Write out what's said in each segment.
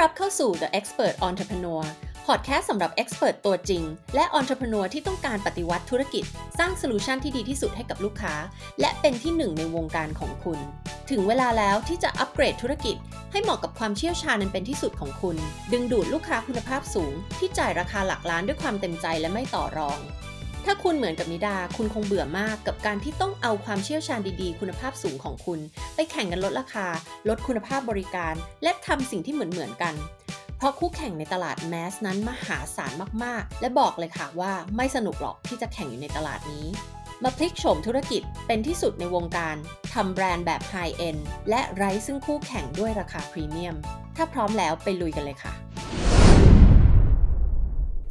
รับเข้าสู่ The Expert Entrepreneur พอดแคสต์สำหรับ Expert ตัวจริง และ Entrepreneur ที่ต้องการปฏิวัติธุรกิจ สร้าง solution ที่ดีที่สุดให้กับลูกค้า และเป็นที่หนึ่งในวงการของคุณ ถึงเวลาแล้วที่จะอัปเกรดธุรกิจ ให้เหมาะกับความเชี่ยวชาญนั้นเป็นที่สุดของคุณ ดึงดูดลูกค้าคุณภาพสูง ที่จ่ายราคาหลักล้านด้วยความเต็มใจและไม่ต่อรอง ถ้าคุณเหมือนกับนิดา คุณคงเบื่อมากกับการที่ต้องเอาความเชี่ยวชาญดีๆ คุณภาพสูงของคุณ ไปแข่งกันลดราคา ลดคุณภาพบริการ และทำสิ่งที่เหมือนๆกัน เพราะคู่แข่งในตลาด mass นั้นมหาศาลมากๆ และบอกเลยค่ะว่าไม่สนุกหรอกที่จะแข่งอยู่ในตลาดนี้ มาพลิกโฉมธุรกิจเป็นที่สุดในวงการทำแบรนด์แบบ high-end และไร้ซึ่งคู่แข่งด้วยราคาพรีเมียม ถ้าพร้อมแล้วไปลุยกันเลยค่ะ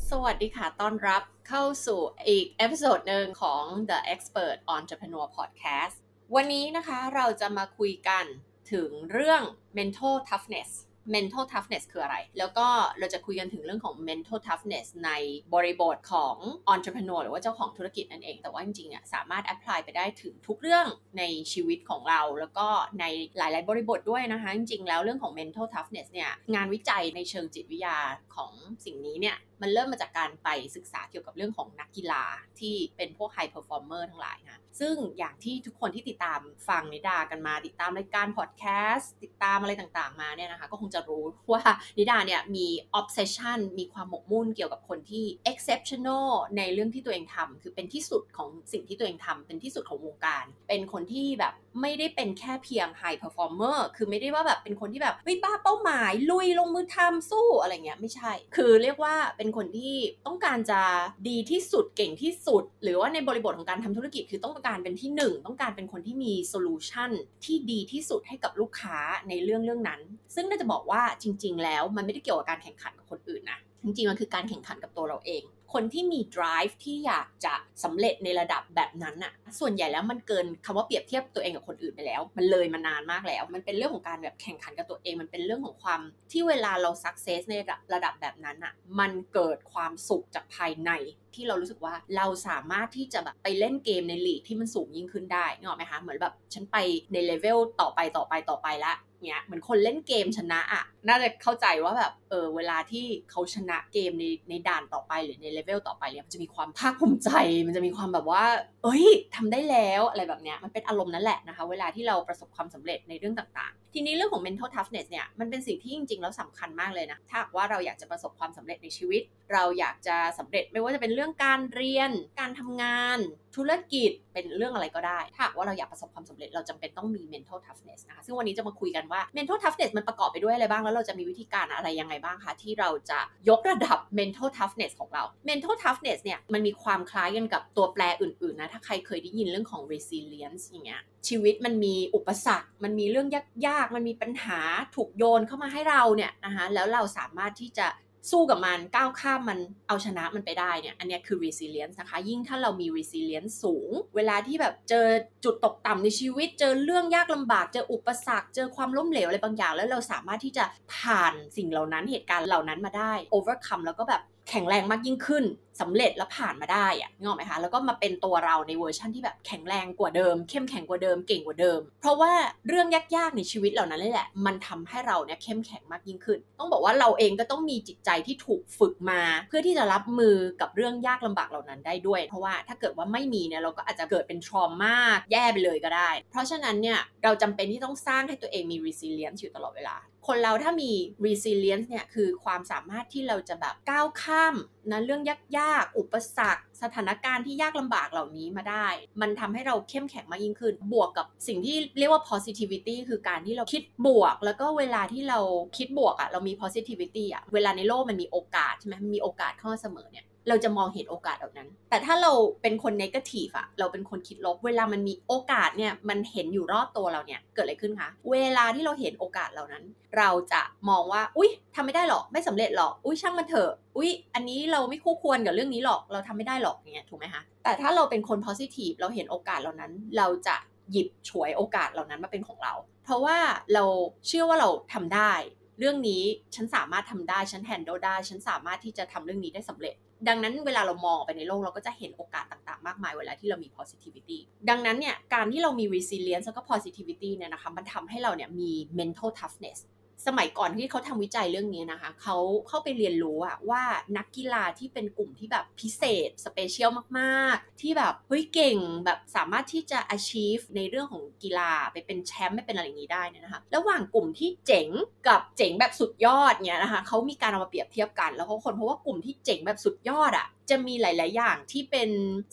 สวัสดีค่ะต้อนรับ เข้าสู่อีก episode หนึ่งของ The Expert Entrepreneur Podcast วันนี้นะคะเราจะมาคุยกันถึงเรื่อง mental toughness mental toughness คืออะไร แล้วก็เราจะคุยกันถึงเรื่องของ mental toughness ในบริบทของ entrepreneur หรือว่าเจ้าของธุรกิจนั่นเอง แต่ว่าจริงๆเนี่ยสามารถ apply ไปได้ถึงทุกเรื่องในชีวิตของเรา แล้วก็ในหลาย ๆ บริบทด้วยนะคะ จริงๆ แล้วเรื่องของ mental toughness เนี่ยงานวิจัยในเชิงจิตวิทยาของสิ่งนี้เนี่ยมันเริ่มมาจากการไปศึกษาเกี่ยวกับเรื่องของนักกีฬาที่เป็นพวก high performer ทั้งหลายนะ ซึ่งอย่างที่ทุกคนที่ติดตามฟังนิดากันมา ติดตามรายการพอดแคสต์ติดตามอะไรต่างๆ มาเนี่ยนะคะ ก็คงจะรู้ว่านิดาเนี่ยมี obsession มีความหมกมุ่นเกี่ยวกับคนที่ exceptional ในเรื่องที่ตัวเองทำคือเป็นที่สุดของสิ่งที่ตัวเองทำเป็นที่สุดของวงการ เป็นคนที่แบบ ไม่ได้เป็นแค่เพียง high performer คือไม่ได้ว่าแบบเป็นคนที่แบบเฮ้ยบ้าเป้าหมาย ลุยลงมือทำสู้อะไรเงี้ยไม่ใช่ คือเรียกว่าเป็นคนที่ต้องการจะดีที่สุดเก่งที่สุด หรือว่าในบริบทของการทำธุรกิจคือต้องการเป็นที่หนึ่งต้องการเป็นคนที่มีโซลูชันที่ดีที่สุดให้กับลูกค้าในเรื่องเรื่องนั้น ซึ่งน่าจะบอกว่าจริง ๆ แล้วมันไม่ได้เกี่ยวกับการแข่งขันกับคนอื่นนะจริงๆมันคือการแข่งขันกับตัวเราเอง คนที่มี drive ที่อยากจะสำเร็จในระดับแบบนั้นอะส่วนใหญ่แล้วมันเกินคำว่าเปรียบเทียบตัวเองกับคนอื่นไปแล้ว มันเลยมานานมากแล้ว มันเป็นเรื่องของการแบบแข่งขันกับตัวเอง มันเป็นเรื่องของความที่เวลาเรา success ในระดับระดับแบบนั้นอะมันเกิดความสุขจากภายในที่เรารู้สึกว่าเราสามารถที่จะแบบไปเล่นเกมในลีกที่มันสูงยิ่งขึ้นได้นึกออกไหมคะเหมือนแบบฉันไปในเลเวลต่อไปต่อไปต่อไปละเนี่ยเหมือนคนเล่นเกมชนะอะน่าจะเข้าใจว่าแบบเออเวลาที่เขาชนะเกมในในด่านต่อไปหรือในเลเวลต่อไปเนี่ยมันจะมีความภาคภูมิใจ มันจะมีความแบบว่าเอ้ยทำได้แล้วอะไรแบบเนี้ยมันเป็นอารมณ์นั่นแหละนะคะ เวลาที่เราประสบความสำเร็จในเรื่องต่างๆ ทีนี้เรื่องของ mental toughness เนี่ยมันเป็นสิ่งที่จริงๆแล้วสำคัญมากเลยนะ ถ้าว่าเราอยากจะประสบความสำเร็จในชีวิต เราอยากจะสำเร็จไม่ว่าจะเป็นเรื่องการเรียน การทำงาน ธุรกิจเป็นเรื่องอะไรก็ได้ ถ้าว่าเราอยากประสบความสำเร็จเราจำเป็นต้องมี mental toughness นะคะซึ่งวันนี้จะมาคุยกันว่า mental toughness มันประกอบไปด้วยอะไรบ้างแล้วเราจะมีวิธีการอะไรยังไงบ้างคะที่เราจะยกระดับ mental toughness ของเรา mental toughness เนี่ยมันมีความคล้ายกันกับตัวแปรอื่นๆนะถ้าใครเคยได้ยินเรื่องของ resilience อย่างเงี้ยชีวิตมันมีอุปสรรค มันมีเรื่องยากๆ มันมีปัญหาถูกโยนเข้ามาให้เราเนี่ยนะคะแล้วเราสามารถที่จะสู้กับมันก้าวข้ามมันเอาชนะมันไปได้เนี่ยอันนี้คือ resilience นะคะ ยิ่งถ้าเรามี resilience สูง เวลาที่แบบเจอจุดตกต่ำในชีวิต เจอเรื่องยากลำบาก เจออุปสรรค เจอความล้มเหลวอะไรบางอย่าง แล้วเราสามารถที่จะผ่านสิ่งเหล่านั้นเหตุการณ์เหล่านั้นมาได้ overcome แล้วก็แบบ แข็งแรงมากยิ่งขึ้นสำเร็จแล้วผ่านมาได้อะนึกออกไหมคะแล้วก็มาเป็นตัวเราในเวอร์ชั่นที่แบบแข็งแรงกว่าเดิม เข้มแข็งกว่าเดิมเก่งกว่าเดิม เพราะว่าเรื่องยากๆในชีวิตเหล่านั้นเลยแหละ มันทำให้เราเนี่ยเข้มแข็งมากยิ่งขึ้น ต้องบอกว่าเราเองก็ต้องมีจิตใจที่ถูกฝึกมา เพื่อที่จะรับมือกับเรื่องยากลำบากเหล่านั้นได้ด้วย เพราะว่าถ้าเกิดว่าไม่มีเนี่ยเราก็อาจจะเกิดเป็นทรอมมาแย่ไปเลยก็ได้ เพราะฉะนั้นเนี่ยเราจำเป็นที่ต้องสร้างให้ตัวเองมี resilience อยู่ตลอดเวลา คนเราถ้ามี resilience เนี่ยคือความสามารถที่เราจะแบบก้าวข้ามนะเรื่องยากๆ อุปสรรค สถานการณ์ที่ยากลำบากเหล่านี้มาได้ มันทำให้เราเข้มแข็งมากยิ่งขึ้น บวกกับสิ่งที่เรียกว่า positivity คือการที่เราคิดบวก แล้วก็เวลาที่เราคิดบวกอะ่ะเรามี positivity อะ่ะเวลาในโลกมันมีโอกาสใช่ไหมมีโอกาสเข้ามาเสมอเนี่ย เราจะมองเห็นโอกาสเหล่านั้น แต่ถ้าเราเป็นคนนกาทีฟอะเราเป็นคนคิดลบ เวลามันมีโอกาสเนี่ย มันเห็นอยู่รอบตัวเราเนี่ย เกิดอะไรขึ้นคะ เวลาที่เราเห็นโอกาสเหล่านั้น เราจะมองว่า อุ๊ยทำไม่ได้หรอก ไม่สำเร็จหรอก อุ๊ย ช่างมันเถอะ อุ๊ย อันนี้เราไม่คู่ควรกับเรื่องนี้หรอก เราทำไม่ได้หรอกเงี้ยถูกไหมคะ แต่ถ้าเราเป็นคน positive เราเห็นโอกาสเหล่านั้น เราจะหยิบฉวยโอกาสเหล่านั้นมาเป็นของเรา เพราะว่าเราเชื่อว่าเราทำได้ เรื่องนี้ฉันสามารถทำได้ ฉันแฮนด์ลได้ ฉันสามารถที่จะทำเรื่องนี้ได้สำเร็จ ดังนั้นเวลาเรามองไปในโลกเราก็จะเห็นโอกาสต่างๆ มากมายเวลาที่เรามี positivity ดังนั้นเนี่ยการที่เรามี resilience แล้วก็ positivity เนี่ยนะคะมันทำให้เราเนี่ยมี mental toughness สมัยก่อนที่เขาทำวิจัยเรื่องนี้นะคะเขาเข้าไปเรียนรู้อะว่านักกีฬาที่เป็นกลุ่มที่แบบพิเศษสเปเชียลมากๆ ที่แบบเฮ้ยเก่งแบบสามารถที่จะ achieve ในเรื่องของกีฬาไปเป็นแชมป์ไม่เป็นอะไรอย่างนี้ได้นะคะระหว่างกลุ่มที่เจ๋งกับเจ๋งแบบสุดยอดเนี่ยนะคะเขามีการเอามาเปรียบเทียบกัน แล้วเขาคนเพราะว่ากลุ่มที่เจ๋งแบบสุดยอดอะ จะมีหลาย ๆ อย่างที่เป็น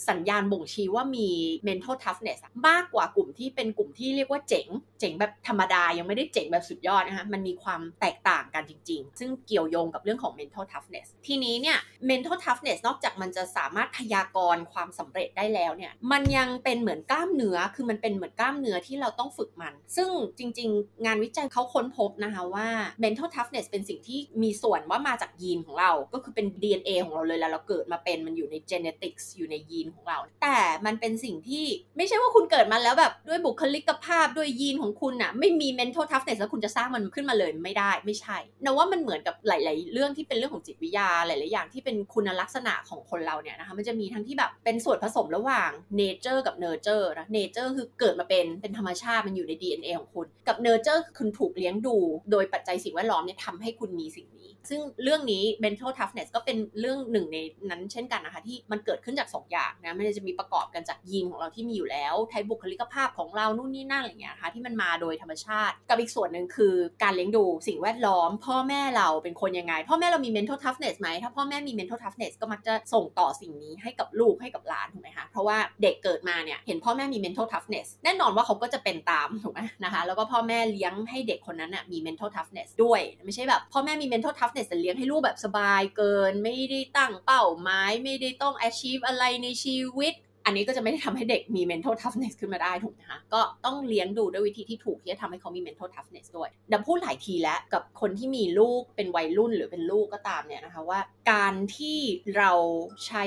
สัญญาณบ่งชี้ว่ามี mental toughness มากกว่ากลุ่มที่เป็นกลุ่มที่เรียกว่าเจ๋ง เจ๋งแบบธรรมดายังไม่ได้เจ๋งแบบสุดยอดนะคะมันมีความแตกต่างกันจริง ๆ ซึ่งเกี่ยวโยงกับเรื่องของ mental toughness ทีนี้เนี่ย mental toughness นอกจากมันจะสามารถพยากรณ์ความสำเร็จได้แล้วเนี่ยมันยังเป็นเหมือนกล้ามเนื้อคือมันเป็นเหมือนกล้ามเนื้อที่เราต้องฝึกมัน ซึ่งจริง ๆ งานวิจัยเขาค้นพบนะคะว่า mental toughness เป็นสิ่งที่มีส่วนว่ามาจากยีนของเรา ก็คือเป็น DNA ของเราเลยแล้วเราเกิดมาเป็นมันอยู่ใน genetics อยู่ในยีนของเรา แต่มันเป็นสิ่งที่ไม่ใช่ว่าคุณเกิดมาแล้วแบบด้วยบุคลิกภาพด้วยยีนของคุณอะไม่มี mental toughness แล้วคุณจะสร้างมันขึ้นมาเลยไม่ได้ไม่ใช่นะว่ามันเหมือนกับหลาย ๆ เรื่องที่เป็นเรื่องของจิตวิทยาหลาย ๆ อย่างที่เป็นคุณลักษณะของคนเราเนี่ยนะคะมันจะมีทั้งที่แบบเป็นส่วนผสมระหว่าง nature กับ nurture นะ nature คือเกิดมาเป็นเป็นธรรมชาติมันอยู่ใน DNA ของคุณ กับ nurture คือคุณถูกเลี้ยงดู โดยปัจจัยสิ่งแวดล้อมเนี่ยทำให้คุณมีสิ่ง ซึ่งเรื่องนี้ mental toughness ก็เป็นเรื่องหนึ่งในนั้นเช่นกันนะคะ ที่มันเกิดขึ้นจาก 2 อย่างนะ มันจะมีประกอบกันจากยีนของเราที่มีอยู่แล้วไทยบุคลิกภาพของเรานู่นนี่นั่นอะไรเงี้ยนะคะที่มันมาโดยธรรมชาติ กับอีกส่วนหนึ่งคือการเลี้ยงดูสิ่งแวดล้อม พ่อแม่เราเป็นคนยังไง พ่อแม่เรามี mental toughness ไหมถ้าพ่อแม่มี mental toughness ก็มักจะส่งต่อสิ่งนี้ให้กับลูกให้กับหลานถูกไหมคะเพราะว่าเด็กเกิดมาเนี่ยเห็นพ่อแม่มี mental toughness แน่นอนว่าเขาก็จะเป็นตามถูกไหมนะคะแล้วก็พ่อแม่เลี้ยงให้เด็กคนนั้นน่ะมี mental toughness ด้วยไม่ใช่แบบพ่อแม่มี mental toughness แต่เลี้ยงให้ลูกแบบสบายเกิน ไม่ได้ตั้งเป้าหมายไม่ได้ต้อง achieve อะไรในชีวิต อันนี้ก็จะไม่ได้ทำให้เด็กมี mental toughness ขึ้นมาได้ถูกไหมคะก็ต้องเลี้ยงดูด้วยวิธีที่ถูกที่จะทำให้เขามี mental toughness ด้วยดับพูดหลายทีแล้วกับคนที่มีลูกเป็นวัยรุ่นหรือเป็นลูกก็ตามเนี่ยนะคะว่า การที่เราใช้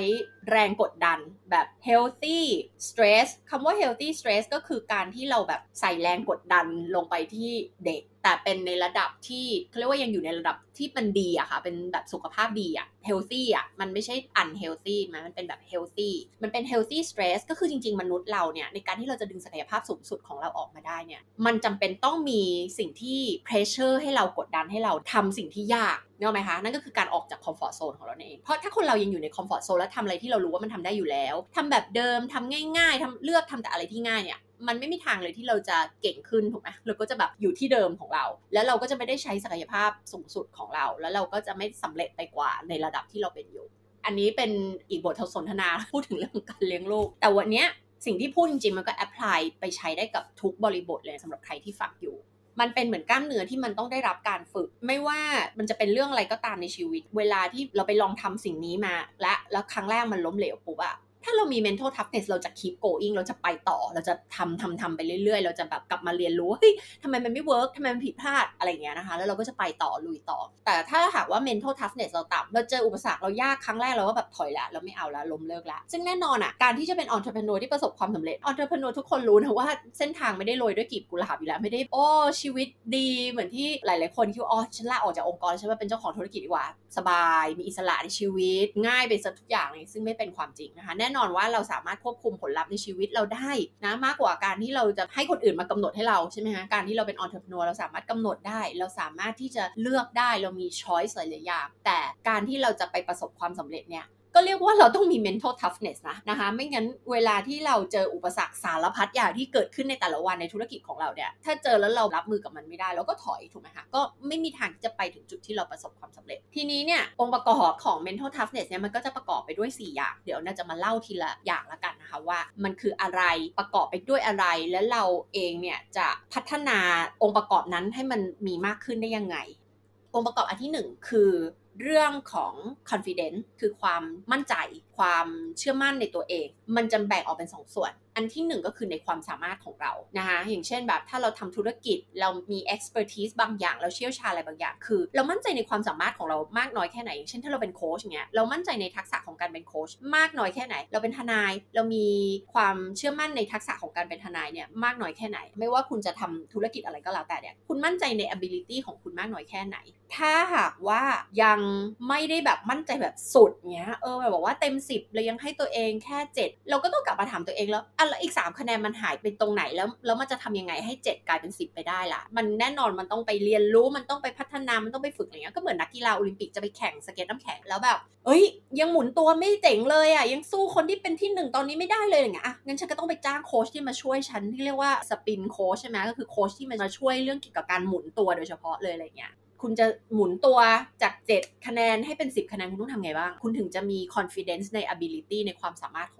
แรงกดดันแบบ healthy stress คำว่า healthy stress ก็คือการที่เราแบบใส่แรงกดดันลงไปที่เด็ก แต่เป็นในระดับที่เขาเรียกว่ายังอยู่ในระดับที่มันดีอะค่ะ เป็นแบบสุขภาพดีอะ healthy อะมันไม่ใช่ unhealthy มันมันเป็นแบบ healthy มันเป็น healthy stress ก็คือจริง ๆ มนุษย์เราเนี่ย ในการที่เราจะดึงศักยภาพสูงสุดของเราออกมาได้เนี่ย มันจำเป็นต้องมีสิ่งที่ pressure ให้เรากดดันให้เราทำสิ่งที่ยากเนอะไหมคะ นั่นก็คือการออกจาก comfort zone ของเราเอง เพราะถ้าคนเรายังอยู่ใน comfort zone แล้วทำอะไรที่เรารู้ว่ามันทำได้อยู่แล้วทำแบบเดิมทำง่าย ๆทำเลือกทำแต่อะไรที่ง่ายเนี่ย มันไม่มีทางเลยที่เราจะเก่งขึ้นถูกไหมเราก็จะแบบอยู่ที่เดิมของเรา แล้วเราก็จะไม่ได้ใช้ศักยภาพสูงสุดของเรา แล้วเราก็จะไม่สำเร็จไปกว่าในระดับที่เราเป็นอยู่ อันนี้เป็นอีกบทสนทนาพูดถึงเรื่องการเลี้ยงลูก แต่วันนี้สิ่งที่พูดจริงๆมันก็แอพพลายไปใช้ได้กับทุกบริบทเลยสำหรับใครที่ฟังอยู่มันเป็นเหมือนกล้ามเนื้อที่มันต้องได้รับการฝึก ไม่ว่ามันจะเป็นเรื่องอะไรก็ตามในชีวิต เวลาที่เราไปลองทำสิ่งนี้มา และแล้วครั้งแรกมันล้มเหลวปุ๊บอะ ถ้าเรามี mental toughness เราจะ keep going เราจะไปต่อ เราจะทำทำทำไปเรื่อยๆ เราจะแบบกลับมาเรียนรู้เฮ้ยทำไมมันไม่ work ทำไมมันผิดพลาดอะไรเงี้ยนะคะ แล้วเราก็จะไปต่อลุยต่อ แต่ถ้าหากว่า mental toughness เราต่ำเราเจออุปสรรคเรายากครั้งแรกเราก็แบบถอยละเราไม่เอาละล้มเลิกละซึ่งแน่นอนอะการที่จะเป็น entrepreneur ที่ประสบความสำเร็จ entrepreneur ทุกคนรู้นะว่าเส้นทางไม่ได้โรยด้วยกลีบกุหลาบอยู่แล้วไม่ได้โอ้ชีวิตดีเหมือนที่หลายๆคนคิดว่าอ๋อฉันลาออกจากองค์กรฉันมาเป็นเจ้าของธุรกิจดีกว่าสบาย มีอิสระในชีวิต ง่ายไปซะทุกอย่างเลยซึ่งไม่เป็นความจริงนะคะแน่น่นอนว่าเราสามารถควบคุมผลลัพธ์ในชีวิตเราได้นะมากกว่าการที่เราจะให้คนอื่นมากำหนดให้เราใช่ไหมคะการที่เราเป็น entrepreneur เราสามารถกำหนดได้ เราสามารถที่จะเลือกได้เรามี choice หลายอย่างแต่การที่เราจะไปประสบความสำเร็จเนี่ย ก็เรียกว่าเราต้องมี mental toughness นะนะคะ ไม่งั้นเวลาที่เราเจออุปสรรคสารพัดอย่างที่เกิดขึ้นในแต่ละวันในธุรกิจของเราเนี่ย ถ้าเจอแล้วเรารับมือกับมันไม่ได้เราก็ถอยถูกไหมคะ ก็ไม่มีทางที่จะไปถึงจุดที่เราประสบความสำเร็จ ทีนี้เนี่ยองค์ประกอบของ mental toughness เนี่ยมันก็จะประกอบไปด้วย 4 อย่าง เดี๋ยวน่าจะมาเล่าทีละอย่างละกันนะคะว่า มันคืออะไรประกอบไปด้วยอะไร และเราเองเนี่ยจะพัฒนาองค์ประกอบนั้นให้มันมีมากขึ้นได้ยังไงองค์ประกอบอันที่หนึ่งคือ เรื่องของ confidence คือความมั่นใจ ความเชื่อมั่นในตัวเอง มันจะแบ่งออกเป็นสองส่วน อันที่หนึ่งก็คือในความสามารถของเรานะคะอย่างเช่นแบบถ้าเราทำธุรกิจเรามี expertise บางอย่าง เราเชี่ยวชาญอะไรบางอย่าง คือ เรามั่นใจในความสามารถของเรามากน้อยแค่ไหนอย่างเช่นถ้าเราเป็นโค้ชอย่างเงี้ยเรามั่นใจในทักษะของการเป็นโค้ชมากน้อยแค่ไหน เราเป็นทนายเรามีความเชื่อมั่นในทักษะของการเป็นทนายเนี่ยมากน้อยแค่ไหน ไม่ว่าคุณจะทำธุรกิจอะไรก็แล้วแต่เนี่ยคุณมั่นใจใน ability ของคุณมากน้อยแค่ไหน ถ้าหากว่ายังไม่ได้แบบมั่นใจแบบสุดเงี้ยเออแบบว่าเต็ม 10เลยยังให้ตัวเองแค่ 7 เราก็ต้องกลับมาถามตัวเองแล้วอะแล้วอีก 3 คะแนนมันหายไปตรงไหนแล้วแล้วมันจะทำยังไงให้ 7 กลายเป็น 10 ไปได้ล่ะ มันแน่นอนมันต้องไปเรียนรู้มันต้องไปพัฒนามันต้องไปฝึกอะไรเงี้ยก็เหมือนนักกีฬาโอลิมปิกจะไปแข่งสเก็ตน้ำแข็งแล้วแบบ เอ้ย ยังหมุนตัวไม่เจ๋งเลยอะยังสู้คนที่เป็นที่หนึ่งตอนนี้ไม่ได้เลยอย่างเงี้ยอะงั้นฉันก็ต้องไปจ้างโค้ชที่มาช่วยฉันที่เรียกว่า spin coach ใช่ไหมก็คือโค้ชที่มาช่วยเรื่องเกี่ยวกับการหมุนตัวโดยเฉพาะเลยอะไรเงี้ยคุณจะหมุนตัวจาก 7 คะแนนให้เป็น 10 คะแนน คุณต้องทำไงบ้าง คุณถึงจะมี confidence ใน ability ในความสามารถของ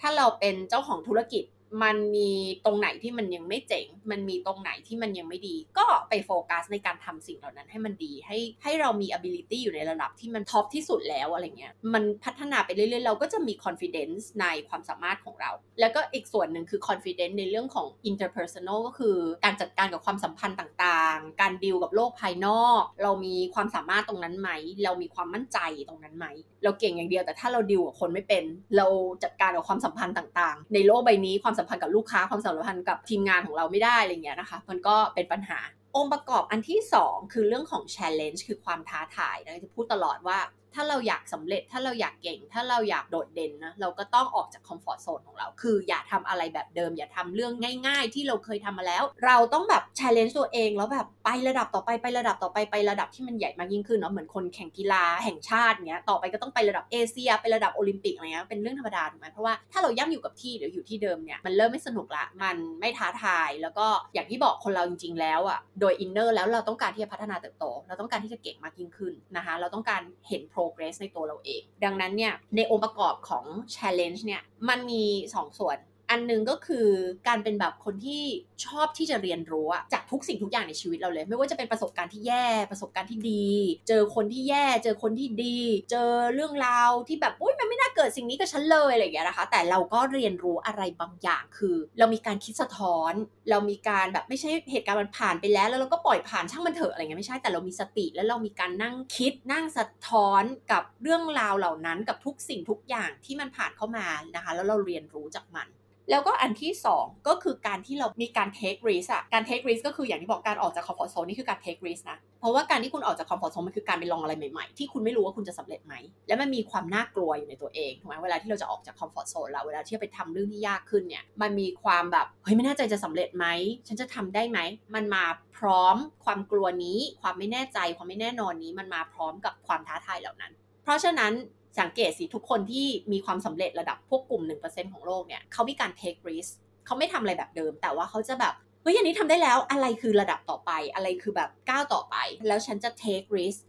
ถ้าเราเป็นเจ้าของธุรกิจ มันมีตรงไหนที่มันยังไม่เจ๋ง มันมีตรงไหนที่มันยังไม่ดี ก็ไปโฟกัสในการทำสิ่งเหล่านั้นให้มันดี ให้ให้เรามี ability อยู่ในระดับที่มันท็อปที่สุดแล้วอะไรเงี้ย มันพัฒนาไปเรื่อยๆ เราก็จะมี confidence ในความสามารถของเรา แล้วก็อีกส่วนหนึ่งคือ confidence ในเรื่องของ interpersonal ก็คือการจัดการกับความสัมพันธ์ต่างๆ การดีลกับโลกภายนอก เรามีความสามารถตรงนั้นไหม เรามีความมั่นใจตรงนั้นไหม เราเก่งอย่างเดียว แต่ถ้าเราดีลกับคนไม่เป็น เราจัดการกับความสัมพันธ์ต่างๆ ในโลกใบนี้ความสัมพันธ์กับลูกค้าความสัมพันธ์กับทีมงานของเราไม่ได้อะไรเงี้ยนะคะ มันก็เป็นปัญหาองค์ประกอบอันที่ 2 คือเรื่องของ challenge คือความท้าทายนะจะพูดตลอดว่า ถ้าเราอยากสำเร็จถ้าเราอยากเก่ง ถ้าเราอยากโดดเด่นนะเราก็ต้องออกจากคอมฟอร์ทโซนของเรา คืออย่าทำอะไรแบบเดิม อย่าทำเรื่องง่าย ๆ ที่เราเคยทำมาแล้ว เราต้องแบบ challenge ตัวเองแล้วแบบไประดับต่อไปไประดับต่อไปไประดับที่มันใหญ่มากยิ่งขึ้นเนาะเหมือนคนแข่งกีฬาแห่งชาติเงี้ยต่อไปก็ต้องไประดับเอเชียไประดับโอลิมปิกอะไรเงี้ยเป็นเรื่องธรรมดาถูกไหมเพราะว่าถ้าเราย่ำอยู่กับที่หรืออยู่ที่เดิมเนี่ยมันเริ่มไม่สนุกละมันไม่ท้าทายแล้วก็อย่างที่บอกคนเราจริง ๆ แล้วอะโดย inner แล้วเราต้องการที่จะพัฒนาเติบโต เราต้องการที่จะเก่งมากยิ่งขึ้นนะคะเราต้องการเห็น progress ในตัวเราเอง ดังนั้นเนี่ยในองค์ประกอบของ challenge เนี่ยมันมี 2ส่วน อันหนึ่งก็คือการเป็นแบบคนที่ชอบที่จะเรียนรู้จากทุกสิ่งทุกอย่างในชีวิตเราเลย ไม่ว่าจะเป็นประสบการณ์ที่แย่ประสบการณ์ที่ดี เจอคนที่แย่ เจอคนที่ดี เจอเรื่องราวที่แบบอุ้ยมันไม่น่าเกิดสิ่งนี้กับฉันเลยอะไรอย่างเงี้ยนะคะ แต่เราก็เรียนรู้อะไรบางอย่างคือ เรามีการคิดสะท้อน เรามีการแบบไม่ใช่เหตุการณ์มันผ่านไปแล้ว แล้วเราก็ปล่อยผ่านช่างมันเถอะอะไรเงี้ยไม่ใช่แต่เรามีสติ แล้วเรามีการนั่งคิดนั่งสะท้อนกับเรื่องราวเหล่านั้นกับทุกสิ่งทุกอย่างที่มันผ่านเข้ามานะคะ แล้วเราเรียนรู้จากมัน แล้วก็อันที่ 2 ก็คือการที่เรามีการ take risk อะการ take risk ก็คืออย่างที่บอกการออกจาก comfort zone นี่คือการ take risk นะ เพราะว่าการที่คุณออกจาก comfort zone มันคือการไปลองอะไรใหม่ๆ ที่คุณไม่รู้ว่าคุณจะสำเร็จไหม และมันมีความน่ากลัวอยู่ในตัวเองถูกไหมเวลาที่เราจะออกจาก comfort zone เราเวลาที่จะไปทำเรื่องที่ยากขึ้นเนี่ย มันมีความแบบ เฮ้ยไม่แน่ใจจะสำเร็จไหม ฉันจะทำได้ไหม มันมาพร้อมความกลัวนี้ ความไม่แน่ใจ ความไม่แน่นอนนี้ มันมาพร้อมกับความท้าทายเหล่านั้น เพราะฉะนั้น สังเกตสิทุกคนที่มีความสำเร็จระดับพวกกลุ่ม 1%ของโลกเนี่ยเขามีการ take risk เขาไม่ทำอะไรแบบเดิม แต่ว่าเขาจะแบบเฮ้ยอันนี้ทำได้แล้วอะไรคือระดับต่อไป อะไรคือแบบก้าวต่อไป แล้วฉันจะ take risk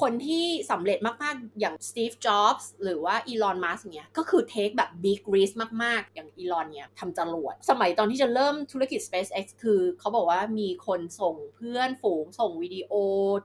คนที่สำเร็จมาก ๆ อย่าง Steve Jobs หรือว่า Elon Musk เนี่ยก็คือ take แบบ big risk มาก ๆ อย่าง Elon เนี่ยทำจรวด สมัยตอนที่จะเริ่มธุรกิจ SpaceX คือเขาบอกว่ามีคนส่งเพื่อนฝูง ส่งวิดีโอ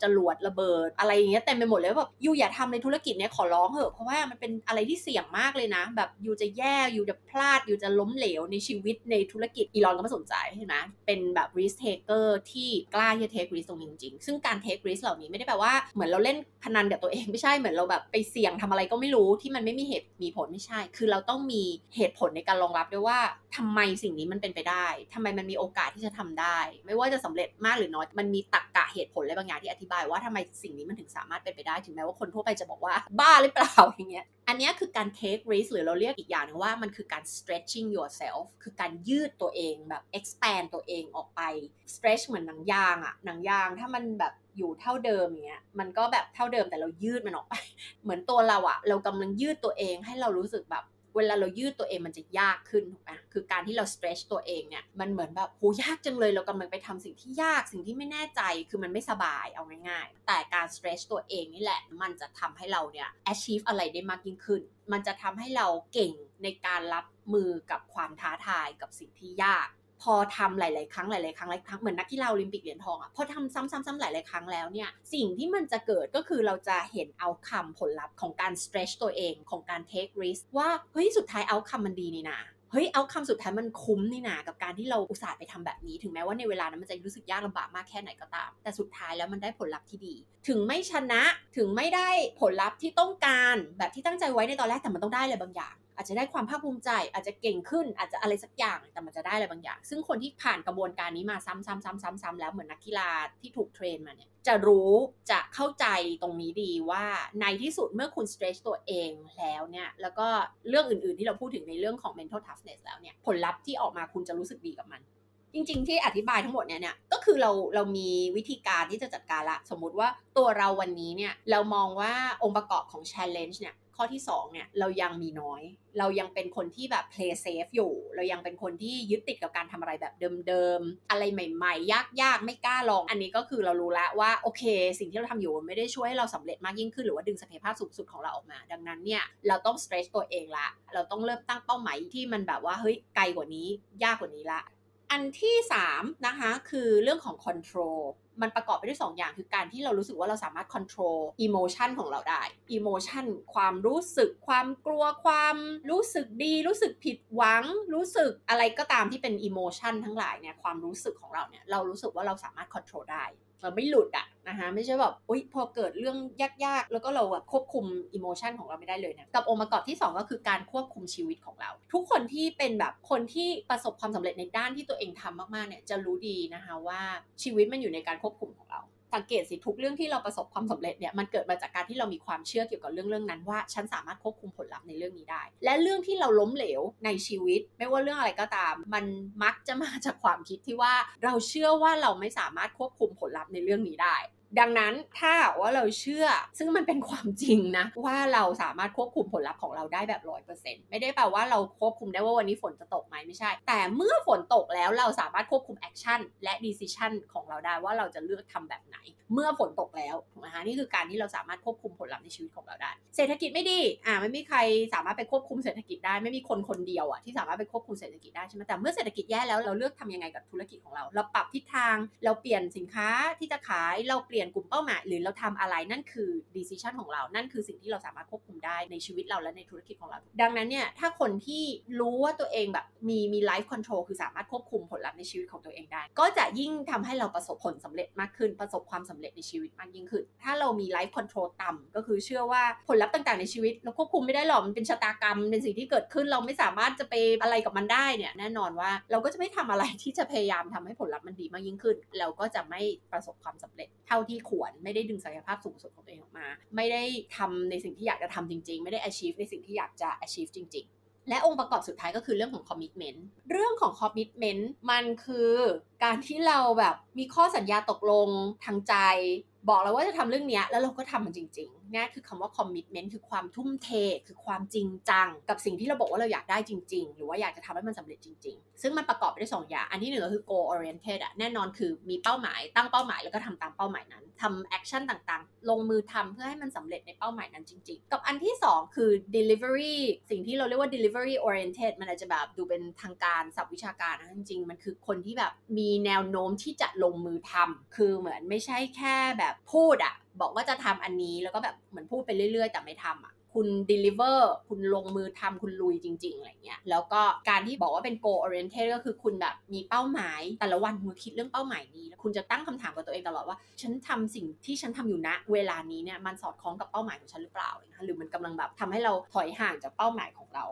จรวดระเบิด อะไรอย่างเงี้ยเต็มไปหมดเลยแบบยูอย่าทำในธุรกิจเนี้ยขอร้องเถอะเพราะว่ามันเป็นอะไรที่เสี่ยงมากเลยนะ แบบยูจะแย่ยูจะพลาดยูจะล้มเหลวในชีวิตในธุรกิจ Elon ก็ไม่สนใจใช่ไหมเป็นแบบ risk taker ที่กล้าที่จะ take risk ตรงนี้จริงๆซึ่งการ take risk เหล่านี้ไม่ได้แปลว่าเหมือนเราเล่นพนันกับตัวเองไม่ใช่เหมือนเราแบบไปเสี่ยงทำอะไรก็ไม่รู้ที่มันไม่มีเหตุมีผลไม่ใช่ คือเราต้องมีเหตุผลในการรองรับด้วยว่าทำไมสิ่งนี้มันเป็นไปได้ทำไมมันมีโอกาสที่จะทำได้ ไม่ว่าจะสำเร็จมากหรือน้อยมันมีตรรกกะเหตุผลอะไรบางอย่างที่อธิบายว่าทำไมสิ่งนี้มันถึงสามารถเป็นไปได้ถึงแม้ว่าคนทั่วไปจะบอกว่าบ้าหรือเปล่าอย่างเงี้ยอันนี้คือการ take risk หรือเราเรียกอีกอย่างนึงว่ามันคือการ stretching yourself คือการยืดตัวเองแบบ expand ตัวเองออกไป stretch เหมือนหนังยางอะหนังยางถ้ามันแบบ อยู่เท่าเดิมอย่างเงี้ยมันก็แบบเท่าเดิมแต่เรายืดมันออกไป เหมือนตัวเราอะเรากำลังยืดตัวเองให้เรารู้สึกแบบ เวลาเรายืดตัวเองมันจะยากขึ้นถูกไหมคือการที่เรา stretch ตัวเองเนี่ยมันเหมือนแบบโหยากจังเลยเรากำลังไปทำสิ่งที่ยากสิ่งที่ไม่แน่ใจคือมันไม่สบายเอาง่ายๆแต่การ stretch ตัวเองนี่แหละ มันจะทำให้เราเนี่ย achieve อะไรได้มากยิ่งขึ้น มันจะทำให้เราเก่งในการรับมือกับความท้าทายกับสิ่งที่ยาก พอทำหลาย ๆ ครั้งหลาย ๆ ครั้งหลายครั้งเหมือนนักกีฬาโอลิมปิกเหรียญทองอะพอทำซ้ำๆๆหลาย ๆ ครั้งแล้วเนี่ยสิ่งที่มันจะเกิดก็คือเราจะเห็นเอาคำผลลัพธ์ของการ stretch ตัวเองของการ take risk ว่าเฮ้ยสุดท้ายเอาคำมันดีนี่นาเฮ้ยเอาคำสุดท้ายมันคุ้มนี่นากับการที่เราอุตส่าห์ไปทำแบบนี้ ถึงแม้ว่าในเวลานั้นมันจะรู้สึกยากลำบากมากแค่ไหนก็ตาม แต่สุดท้ายแล้วมันได้ผลลัพธ์ที่ดี ถึงไม่ชนะถึงไม่ได้ผลลัพธ์ที่ต้องการแบบที่ตั้งใจไว้ในตอนแรกแต่มันต้องได้เลยบางอย่าง อาจจะได้ความภาคภูมิใจ อาจจะเก่งขึ้น อาจจะอะไรสักอย่างแต่มันจะได้อะไรบางอย่าง ซึ่งคนที่ผ่านกระบวนการนี้มาซ้ำๆๆๆแล้วเหมือนนักกีฬาที่ถูกเทรนมาเนี่ยจะรู้จะเข้าใจตรงนี้ดีว่าในที่สุดเมื่อคุณ stretch ตัวเองแล้วเนี่ยแล้วก็เรื่องอื่นๆที่เราพูดถึงในเรื่องของ mental toughness แล้วเนี่ยผลลัพธ์ที่ออกมาคุณจะรู้สึกดีกับมันจริงๆ ที่อธิบายทั้งหมดเนี่ยเนี่ยก็คือเราเรามีวิธีการที่จะจัดการละ สมมุติว่าตัวเราวันนี้เนี่ยเรามองว่าองค์ประกอบของ challenge เนี่ย ข้อที่2เนี่ยเรายังมีน้อย เรายังเป็นคนที่แบบ play safe อยู่ เรายังเป็นคนที่ยึดติดกับการทำอะไรแบบเดิมๆ อะไรใหม่ๆ ยากๆ ไม่กล้าลอง อันนี้ก็คือเรารู้แล้วว่าโอเค สิ่งที่เราทำอยู่ไม่ได้ช่วยให้เราสำเร็จมากยิ่งขึ้นหรือว่าดึงศักยภาพสูงสุดของเราออกมา ดังนั้นเนี่ยเราต้อง stretch ตัวเองละ เราต้องเริ่มตั้งเป้าหมายที่มันแบบว่าเฮ้ยไกลกว่านี้ ยากกว่านี้ละ อันที่3นะคะคือเรื่องของ control มันประกอบไปด้วย2อย่างคือการที่เรารู้สึกว่าเราสามารถ control emotion ของเราได้ emotion ความรู้สึก ความกลัวความรู้สึกดี รู้สึกผิดหวัง รู้สึกอะไรก็ตามที่เป็น emotion ทั้งหลายเนี่ยความรู้สึกของเราเนี่ยเรารู้สึกว่าเราสามารถ control ได้ เราไม่หลุดอะนะคะไม่ใช่แบบอุ๊ยพอเกิดเรื่องยากๆ แล้วก็เราแบบควบคุมอิโมชันของเราไม่ได้เลยเนี่ยกับองค์ประกอบที่ 2 ก็คือการควบคุมชีวิตของเรา ทุกคนที่เป็นแบบคนที่ประสบความสำเร็จในด้านที่ตัวเองทำมากๆเนี่ยจะรู้ดีนะคะว่าชีวิตมันอยู่ในการควบคุมของเรา สังเกตสิทุกเรื่องที่เราประสบความสำเร็จเนี่ยมันเกิดมาจากการที่เรามีความเชื่อเกี่ยวกับเรื่องเรื่องนั้นว่าฉันสามารถควบคุมผลลัพธ์ในเรื่องนี้ได้ และเรื่องที่เราล้มเหลวในชีวิต ไม่ว่าเรื่องอะไรก็ตาม มันมักจะมาจากความคิดที่ว่าเราเชื่อว่าเราไม่สามารถควบคุมผลลัพธ์ในเรื่องนี้ได้ ดังนั้นถ้าว่าเราเชื่อ ซึ่งมันเป็นความจริงนะ ว่าเราสามารถควบคุมผลลัพธ์ของเราได้แบบร้อยเปอร์เซ็นต์ไม่ได้แปลว่าเราควบคุมได้ว่าวันนี้ฝนจะตกไหมไม่ใช่ แต่เมื่อฝนตกแล้วเราสามารถควบคุม action และ decision ของเราได้ว่าเราจะเลือกทำแบบไหน เมื่อฝนตกแล้วถูกไหมคะนี่คือการที่เราสามารถควบคุมผลลัพธ์ในชีวิตของเราได้ เศรษฐกิจไม่ดีอ่าไม่มีใครสามารถไปควบคุมเศรษฐกิจได้ไม่มีคนคนเดียวอะที่สามารถไปควบคุมเศรษฐกิจได้ใช่ไหมแต่เมื่อเศรษฐกิจแย่แล้วเราเลือกทำยังไงกับธุรกิจของเรา เราปรับทิศทางเราเปลี่ยนสินค้าที่จะขายเราเปลี่ยนกลุ่มเป้าหมายหรือเราทำอะไรนั่นคือ decision ของเรา นั่นคือสิ่งที่เราสามารถควบคุมได้ในชีวิตเราและในธุรกิจของเรา ดังนั้นเนี่ยถ้าคนที่รู้ว่าตัวเองแบบมีมี life control คือสามารถควบคุมผลลัพธ์ในชีวิตของตัวเองได้ ก็จะยิ่งทำให้เราประสบผลสำเร็จมากขึ้นประสบความสำเร็จในชีวิตมากยิ่งขึ้น ถ้าเรามี life control ต่ำก็คือเชื่อว่าผลลัพธ์ต่างๆในชีวิต เราควบคุมไม่ได้หรอกมันเป็นชะตากรรมเป็นสิ่งที่เกิดขึ้นเราไม่สามารถจะไปอะไรกับมันได้เนี่ยแน่นอนว่าเราก็จะไม่ทำอะไรที่จะพยายามทำให้ผลลัพธ์มันดีมากยิ่งขึ้น เราก็จะไม่ประสบความสำเร็จเท่าที่ควร ไม่ได้ดึงศักยภาพสูงสุดของตัวเองออกมา ไม่ได้ทำในสิ่งที่อยากจะทำจริง ๆ ไม่ได้ achieve ในสิ่งที่อยากจะ achieve จริง ๆ และองค์ประกอบสุดท้ายก็คือเรื่องของ commitment เรื่องของ commitment มันคือการที่เราแบบมีข้อสัญญาตกลงทางใจ บอกเราว่าจะทำเรื่องนี้แล้วเราก็ทำมันจริง ๆ นี่คือคำว่า commitment คือความทุ่มเท คือความจริงจัง กับสิ่งที่เราบอกว่าเราอยากได้จริง ๆ หรือว่าอยากจะทำให้มันสำเร็จจริง ๆ ซึ่งมันประกอบไปด้วยสองอย่าง อันที่หนึ่งก็คือ goal oriented อะแน่นอนคือมีเป้าหมายตั้งเป้าหมายแล้วก็ทำตามเป้าหมายนั้นทำ action ต่างๆ ลงมือทำเพื่อให้มันสำเร็จในเป้าหมายนั้นจริง ๆ กับอันที่ 2 คือ delivery สิ่งที่เราเรียกว่า delivery oriented มันอาจจะแบบดูเป็นทางการศัพท์วิชาการนะจริงๆ มันคือคนที่แบบมีแนวโน้มที่จะลงมือทำคือเหมือนไม่ใช่แค่แบบพูดอะ บอกว่าจะทำอันนี้แล้วก็แบบเหมือนพูดไปเรื่อย ๆ แต่ไม่ทำอะคุณ deliver คุณลงมือทำคุณลุยจริง ๆ อะไรเงี้ย แล้วก็การที่บอกว่าเป็น goal oriented ก็คือคุณแบบมีเป้าหมาย แต่ละวันคุณคิดเรื่องเป้าหมายนี้ แล้วคุณจะตั้งคำถามกับตัวเองตลอดว่า ฉันทำสิ่งที่ฉันทำอยู่ณเวลานี้เนี่ยมันสอดคล้องกับเป้าหมายของฉันหรือเปล่า หรือมันกำลังแบบทำให้เราถอยห่างจากเป้าหมายของเรา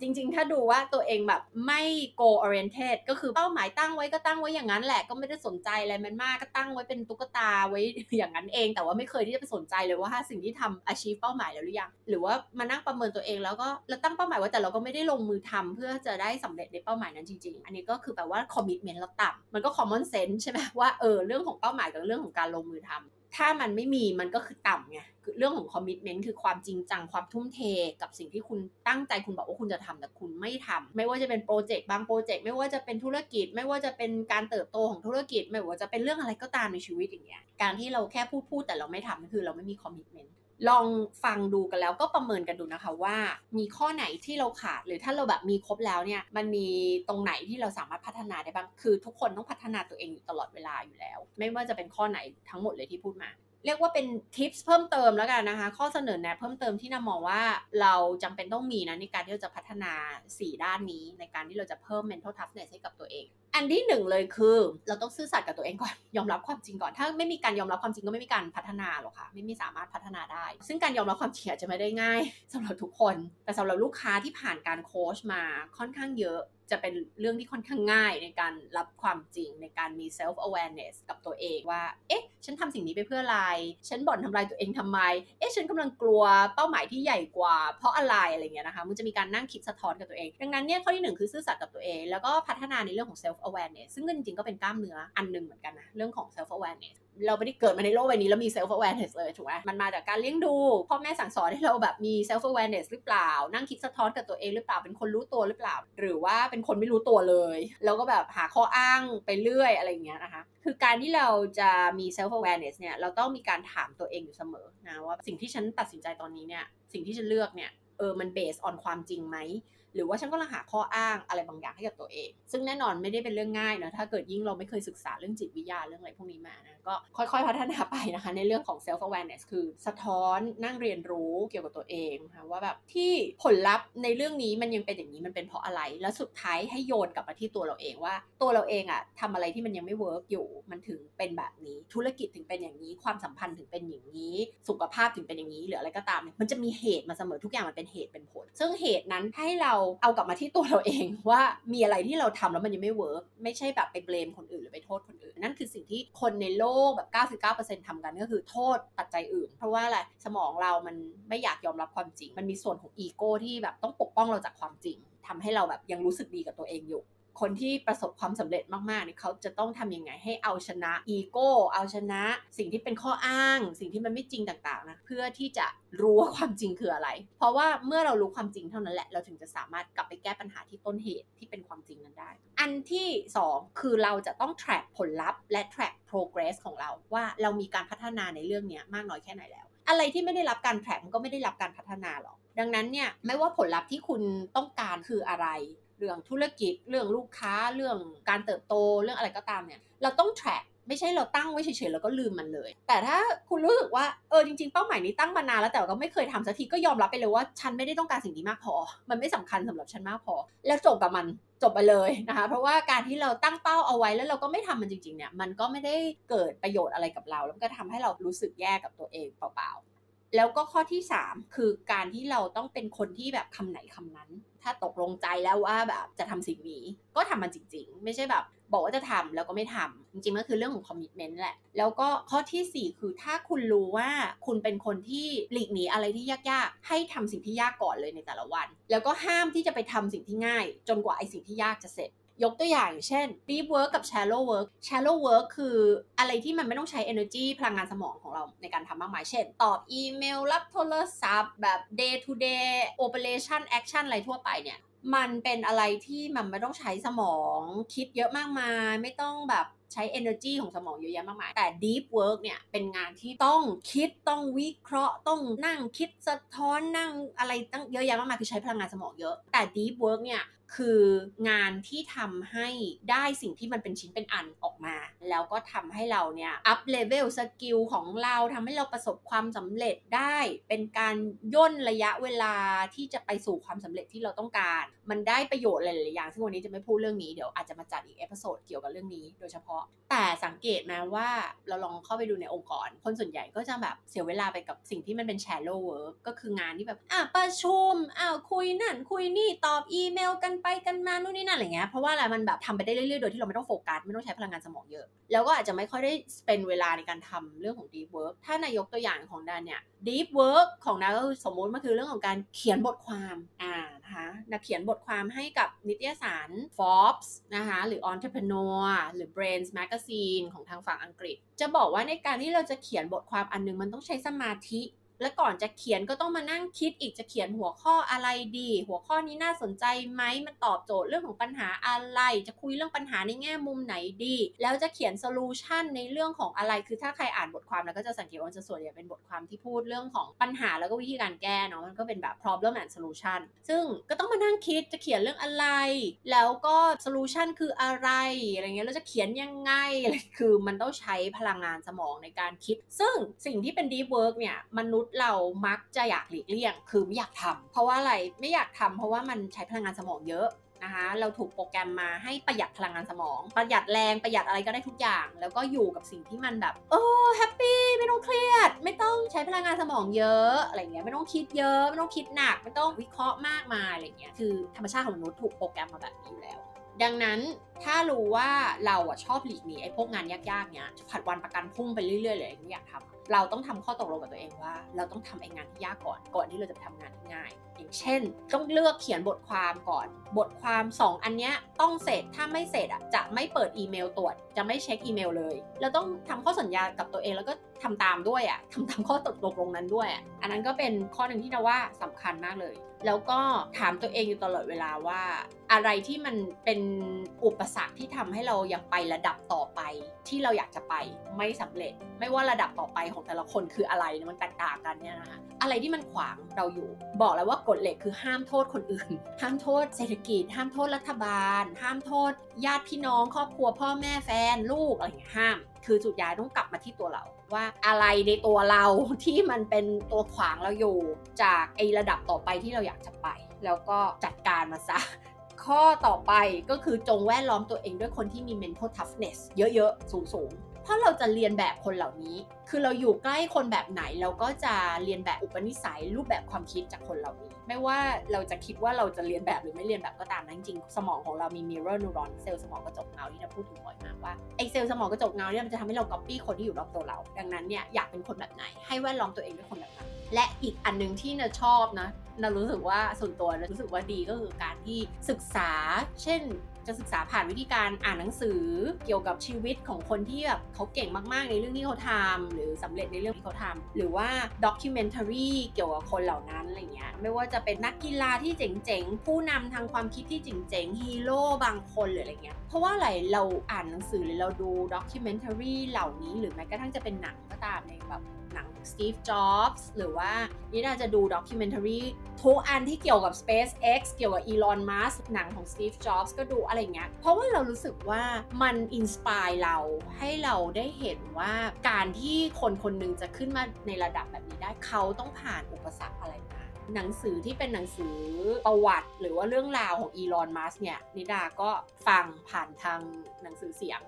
จริงๆ ถ้าดูว่าตัวเองแบบไม่ goal oriented ก็คือเป้าหมายตั้งไว้ก็ตั้งไว้อย่างนั้นแหละ ก็ไม่ได้สนใจอะไรมันมากก็ตั้งไว้เป็นตุ๊กตาไว้อย่างนั้นเอง แต่ว่าไม่เคยที่จะไปสนใจเลยว่าสิ่งที่ทำ achieve เป้าหมายแล้วหรือยัง หรือว่ามานั่งประเมินตัวเองแล้วก็เราตั้งเป้าหมายไว้แต่เราก็ไม่ได้ลงมือทำเพื่อจะได้สำเร็จในเป้าหมายนั้นจริงๆ อันนี้ก็คือแปลว่า commitment เราต่ำมันก็ common sense ใช่ไหมว่าเออเรื่องของเป้าหมายกับเรื่องของการลงมือทำ ถ้ามันไม่มีมันก็คือต่ำไงเรื่องของ commitment คือความจริงจังความทุ่มเทกับสิ่งที่คุณตั้งใจคุณบอกว่าคุณจะทำแต่คุณไม่ทำไม่ว่าจะเป็นโปรเจกต์บางโปรเจกต์ไม่ว่าจะเป็นธุรกิจ ไม่ว่าจะเป็นการเติบโตของธุรกิจ ไม่ว่าจะเป็นเรื่องอะไรก็ตามในชีวิตอย่างเงี้ยการที่เราแค่พูดพูดแต่เราไม่ทำคือเราไม่มี commitment ลองฟังดูกันแล้วก็ประเมินกันดูนะคะว่ามีข้อไหนที่เราขาดหรือถ้าเราแบบมีครบแล้วเนี่ยมันมีตรงไหนที่เราสามารถพัฒนาได้บ้างคือ ทุกคนต้องพัฒนาตัวเองอยู่ตลอดเวลาอยู่แล้ว ไม่ว่าจะเป็นข้อไหนทั้งหมดเลยที่พูดมา เรียกว่าเป็นทิปส์เพิ่มเติมแล้วกันนะคะ ข้อเสนอแนะเพิ่มเติมที่นำมองว่าเราจำเป็นต้องมีนะในการที่เราจะพัฒนา 4 ด้านนี้ ในการที่เราจะเพิ่ม mental toughness ให้กับตัวเอง อันที่หนึ่งเลยคือ เราต้องซื่อสัตย์กับตัวเองก่อนยอมรับความจริงก่อน ถ้าไม่มีการยอมรับความจริงก็ไม่มีการพัฒนาหรอกค่ะ ไม่มีสามารถพัฒนาได้ ซึ่งการยอมรับความจริงอาจจะไม่ได้ง่ายสำหรับทุกคน แต่สำหรับลูกค้าที่ผ่านการโค้ชมาค่อนข้างเยอะ จะเป็นเรื่องที่ค่อนข้างง่ายในการรับความจริงในการมี self awareness กับตัวเองว่า เอ๊ะ ฉันทำสิ่งนี้ไปเพื่ออะไร ฉันบ่นทำลายตัวเองทำไม เอ๊ะ ฉันกำลังกลัวเป้าหมายที่ใหญ่กว่า เพราะอะไรอะไรเงี้ยนะคะ มันจะมีการนั่งคิดสะท้อนกับตัวเอง ดังนั้นเนี่ยข้อที่หนึ่งคือซื่อสัตย์กับตัวเอง แล้วก็พัฒนาในเรื่องของ self awareness ซึ่งจริงๆก็เป็นกล้ามเนื้ออันหนึ่งเหมือนกันนะเรื่องของ self awareness เราไม่ได้เกิดมาในโลกใบนี้แล้วมี self awareness เลยถูกไหมมันมาจากการเลี้ยงดูพ่อแม่สั่งสอนให้เราแบบมี self awareness หรือเปล่า นั่งคิดสะท้อนกับตัวเองหรือเปล่าเป็นคนรู้ตัวหรือเปล่า หรือว่าเป็นคนไม่รู้ตัวเลยแล้วก็แบบหาข้ออ้างไปเรื่อยอะไรอย่างเงี้ยนะคะคือการที่เราจะมี self awareness เนี่ยเราต้องมีการถามตัวเองอยู่เสมอนะว่าสิ่งที่ฉันตัดสินใจตอนนี้เนี่ยสิ่งที่ฉันเลือกเนี่ยเออมัน based on ความจริงไหม หรือว่าฉันก็ลังหาข้ออ้างอะไรบางอย่างให้กับตัวเอง ซึ่งแน่นอนไม่ได้เป็นเรื่องง่ายนะถ้าเกิดยิ่งเราไม่เคยศึกษาเรื่องจิตวิทยาเรื่องอะไรพวกนี้มานะก็ค่อยๆ พัฒนาไปนะคะ ในเรื่องของ self awareness คือสะท้อนนั่งเรียนรู้เกี่ยวกับตัวเองค่ะว่าแบบที่ผลลัพธ์ในเรื่องนี้มันยังเป็นอย่างนี้มันเป็นเพราะอะไร แล้วสุดท้ายให้โยนกลับมาที่ตัวเราเองว่า ตัวเราเองอะทำอะไรที่มันยังไม่ work อยู่มันถึงเป็นแบบนี้ธุรกิจถึงเป็นอย่างนี้ ความสัมพันธ์ถึงเป็นอย่างนี้ สุขภาพถึงเป็นอย่างนี้หรืออะไรก็ตาม มันจะมีเหตุมาเสมอทุกอย่างมันเป็นเหตุเป็นผล ซึ่งเหตุนั้นให้เราเอากลับมาที่ตัวเราเองว่ามีอะไรที่เราทำแล้วมันยังไม่ work ไม่ใช่แบบไป blame คนอื่นหรือไปโทษคนอื่น นั่นคือสิ่งที่คนในโลกแบบ 99%ทำกันก็คือโทษปัจจัยอื่น เพราะว่าอะไรสมองเรามันไม่อยากยอมรับความจริง มันมีส่วนของอีโก้ที่แบบต้องปกป้องเราจากความจริงทำให้เราแบบยังรู้สึกดีกับตัวเองอยู่ คนที่ประสบความสำเร็จมากๆเนี่ยเขาจะต้องทำยังไงให้เอาชนะอีโก้เอาชนะ สิ่งที่เป็นข้ออ้าง สิ่งที่มันไม่จริงต่างๆนะเพื่อที่จะรู้ว่าความจริงคืออะไร เพราะว่าเมื่อเรารู้ความจริงเท่านั้นแหละเราถึงจะสามารถกลับไปแก้ปัญหาที่ต้นเหตุที่เป็นความจริงนั้นได้ อันที่ 2 คือเราจะต้อง track ผลลัพธ์และ track progress ของเราว่าเรามีการพัฒนาในเรื่องนี้มากน้อยแค่ไหนแล้ว อะไรที่ไม่ได้รับการ track มันก็ไม่ได้รับการพัฒนาหรอกดังนั้นเนี่ยไม่ว่าผลลัพธ์ที่คุณต้องการคืออะไร เรื่องธุรกิจ เรื่องลูกค้า เรื่องการเติบโต เรื่องอะไรก็ตามเนี่ย เราต้อง track ไม่ใช่เราตั้งไว้เฉยๆแล้วก็ลืมมันเลย แต่ถ้าคุณรู้สึกว่าเออจริงๆเป้าหมายนี้ตั้งมานานแล้วแต่ก็ไม่เคยทำสักทีก็ยอมรับไปเลยว่าฉันไม่ได้ต้องการสิ่งนี้มากพอ มันไม่สำคัญสำหรับฉันมากพอ แล้วจบกับมันจบไปเลยนะคะ เพราะว่าการที่เราตั้งเป้าเอาไว้แล้วเราก็ไม่ทำมันจริงๆเนี่ยมันก็ไม่ได้เกิดประโยชน์อะไรกับเรา แล้วก็ทำให้เรารู้สึกแย่กับตัวเองเปล่าๆแล้วก็ข้อที่ 3 คือการที่เราต้องเป็นคนที่แบบคำไหนคำนั้น ถ้าตกลงใจแล้วว่าแบบจะทำสิ่งนี้ ก็ทำมันจริง ๆ ไม่ใช่แบบ บอกว่าจะทำแล้วก็ไม่ทำจริงๆก็คือเรื่องของคอมมิชเมนต์แหละ แล้วก็ข้อทีสี่ 4 คือถ้าคุณรู้ว่าคุณเป็นคนที่หลีกหนีอะไรที่ยากๆ ให้ทำสิ่งที่ยากก่อนเลยในแต่ละวัน แล้วก็ห้ามที่จะไปทำสิ่งที่ง่าย จนกว่าไอ้สิ่งที่ยากจะเสร็จ ยกตัวอย่างเช่น deep work กับ shallow work shallow work คืออะไรที่มันไม่ต้องใช้ energy พลังงานสมองของเราในการทำมากมาย เช่น ตอบอีเมล รับโทรศัพท์ แบบ day to day operation action อะไรทั่วไปเนี่ย มันเป็นอะไรที่มันไม่ต้องใช้สมองคิดเยอะมากมาย ไม่ต้องแบบใช้ energy ของสมองเยอะแยะมากมาย แต่ deep work เนี่ย เป็นงานที่ต้องคิดต้องวิเคราะห์ต้องนั่งคิดสะท้อนนั่งอะไรตั้งเยอะแยะมากมาย คือใช้พลังงานสมองเยอะ แต่ deep work เนี่ย คืองานที่ทำให้ได้สิ่งที่มันเป็นชิ้นเป็นอันออกมา แล้วก็ทำให้เราเนี่ย up level สกิลของเราทำให้เราประสบความสำเร็จได้ เป็นการย่นระยะเวลาที่จะไปสู่ความสำเร็จที่เราต้องการ มันได้ประโยชน์หลายๆอย่างซึ่งวันนี้จะไม่พูดเรื่องนี้เดี๋ยวอาจจะมาจัดอีก episode เกี่ยวกับเรื่องนี้โดยเฉพาะแต่สังเกตนะว่าเราลองเข้าไปดูในองค์กร คนส่วนใหญ่ก็จะแบบเสียเวลาไปกับสิ่งที่มันเป็น shallow work ก็คืองานที่แบบอะประชุมอ้าวคุยนั่น คุยนี่ตอบอีเมลกันไปกันมานู่นนี่นั่นอะไรเงี้ยเพราะว่าอะไรมันแบบทำไปได้เรื่อยๆโดยที่เราไม่ต้องโฟกัสไม่ต้องใช้พลังงานสมองเยอะ แล้วก็อาจจะไม่ค่อยได้ spend เวลาในการทำเรื่องของ deep work ถ้านายกตัวอย่างของนาเนี่ย deep work ของนาก็สมมุติมันคือเรื่องของการเขียนบทความอ่านะคะนะเขียนบทความให้กับนิตยสาร Forbes นะคะหรือ Entrepreneur หรือ Brand Science Magazine ของทางฝั่งอังกฤษ จะบอกว่าในการที่เราจะเขียนบทความอันนึงมันต้องใช้สมาธิ และก่อนจะเขียนก็ต้องมานั่งคิดอีกจะเขียนหัวข้ออะไรดี หัวข้อนี้น่าสนใจไหมมันตอบโจทย์เรื่องของปัญหาอะไร จะคุยเรื่องปัญหาในแง่มุมไหนดี แล้วจะเขียนโซลูชันในเรื่องของอะไร คือถ้าใครอ่านบทความแล้วก็จะสังเกตว่าจะส่วนใหญ่เป็นบทความที่พูดเรื่องของปัญหาแล้วก็วิธีการแก้เนาะมันก็เป็นแบบ problem and solution ซึ่งก็ต้องมานั่งคิดจะเขียนเรื่องอะไร แล้วก็ solution คืออะไรอะไรเงี้ยแล้วจะเขียนยังไงอะไรคือมันต้องใช้พลังงานสมองในการคิด ซึ่งสิ่งที่เป็น deep work เนี่ยมนุษย์เรามักจะอยากหลีกเลี่ยง คือไม่อยากทำเพราะว่าอะไรไม่อยากทำเพราะว่ามันใช้พลังงานสมองเยอะนะคะเราถูกโปรแกรมมาให้ประหยัดพลังงานสมอง ประหยัดแรงประหยัดอะไรก็ได้ทุกอย่าง แล้วก็อยู่กับสิ่งที่มันแบบเออแฮปปี้ไม่ต้องเครียด ไม่ต้องใช้พลังงานสมองเยอะอะไรเงี้ยไม่ต้องคิดเยอะ ไม่ต้องคิดหนัก ไม่ต้องวิเคราะห์มากมายอะไรเงี้ยคือธรรมชาติของมนุษย์ถูกโปรแกรมมาแบบนี้อยู่แล้ว ดังนั้นถ้ารู้ว่าเราอะชอบหลีกหนีไอ้พวกงานยากๆเนี้ยผัดวันประกันพรุ่งไปเรื่อยๆเลยไม่อยากทำเราต้องทำข้อตกลงกับตัวเองว่า เราต้องทำไอ้งานที่ยากก่อนก่อนที่เราจะทำงานที่ง่าย อย่างเช่น ต้องเลือกเขียนบทความก่อน บทความ 2 อันเนี้ยต้องเสร็จถ้าไม่เสร็จอะจะไม่เปิดอีเมลตรวจ จะไม่เช็คอีเมลเลย เราต้องทำข้อสัญญากับตัวเองแล้วก็ทำตามด้วยอะทำตามข้อตกลงนั้นด้วยอะอันนั้นก็เป็นข้อหนึ่งที่เราว่าสำคัญมากเลย แล้วก็ถามตัวเองอยู่ตลอดเวลาว่า อะไรที่มันเป็นอุปสรรคที่ทำให้เรายังไประดับต่อไป ที่เราอยากจะไปไม่สำเร็จ ไม่ว่าระดับต่อไปของแต่ละคนคืออะไรมันแตกต่างกันเนี่ยนะคะอะไรที่มันขวางเราอยู่ บอกแล้วว่ากฎเหล็กคือห้ามโทษคนอื่น ห้ามโทษเศรษฐกิจ ห้ามโทษรัฐบาล ห้ามโทษ ญาติพี่น้อง ครอบครัวพ่อแม่แฟนลูกอะไรอย่างเงี้ยห้ามคือจุดย้ายต้องกลับมาที่ตัวเราว่าอะไรในตัวเราที่มันเป็นตัวขวางเราอยู่ จากไอระดับต่อไปที่เราอยากจะไป แล้วก็จัดการมาซะ ข้อต่อไปก็คือจงแวดล้อมตัวเองด้วยคนที่มี mental toughness เยอะๆ สูงๆ เพราะเราจะเรียนแบบคนเหล่านี้คือเราอยู่ใกล้คนแบบไหนเราก็จะเรียนแบบอุปนิสัยรูปแบบความคิดจากคนเหล่านี้ ไม่ว่าเราจะคิดว่าเราจะเรียนแบบหรือไม่เรียนแบบก็ตามนะจริงสมองของเรามี mirror neuron เซลล์สมองกระจกเงาที่เราพูดถึงบ่อยมากว่าไอเซลล์สมองกระจกเงาเนี่ยมันจะทำให้เรา copy คนที่อยู่รอบตัวเรา ดังนั้นเนี่ยอยากเป็นคนแบบไหน ให้แวดล้อมตัวเองด้วยคนแบบนั้นและอีกอันหนึ่งที่นาชอบนะนารู้สึกว่าส่วนตัวนารู้สึกว่าดีก็คือการที่ศึกษา เช่นจะศึกษาผ่านวิธีการอ่านหนังสือ เกี่ยวกับชีวิตของคนที่แบบเขาเก่งมากๆ ในเรื่องที่เขาทำหรือสำเร็จในเรื่องที่เขาทำหรือว่า documentary เกี่ยวกับคนเหล่านั้นอะไรเงี้ยไม่ว่าจะเป็นนักกีฬาที่เจ๋งๆ ผู้นำทางความคิดที่เจ๋งๆฮีโร่บางคนหรืออะไรเงี้ยเพราะว่าอะไรเราอ่านหนังสือหรือเราดู documentary เหล่านี้ หรือแม้กระทั่งจะเป็นหนังก็ตามในแบบหนัง Steve Jobs หรือว่านี่นาจะดู documentary ทุกอันที่เกี่ยวกับ SpaceX เกี่ยวกับ Elon Musk หนังของ Steve Jobs ก็ดูอะไรเงี้ยเพราะว่าเรารู้สึกว่ามัน inspire เราให้เราได้เห็นว่าการที่คนคนหนึ่งจะขึ้นมาในระดับแบบนี้ได้เขาต้องผ่านอุปสรรคอะไรมาหนังสือที่เป็นหนังสือประวัติ หรือว่าเรื่องราวของ Elon Musk เนี่ยนิดาก็ฟังผ่านทางหนังสือเสียง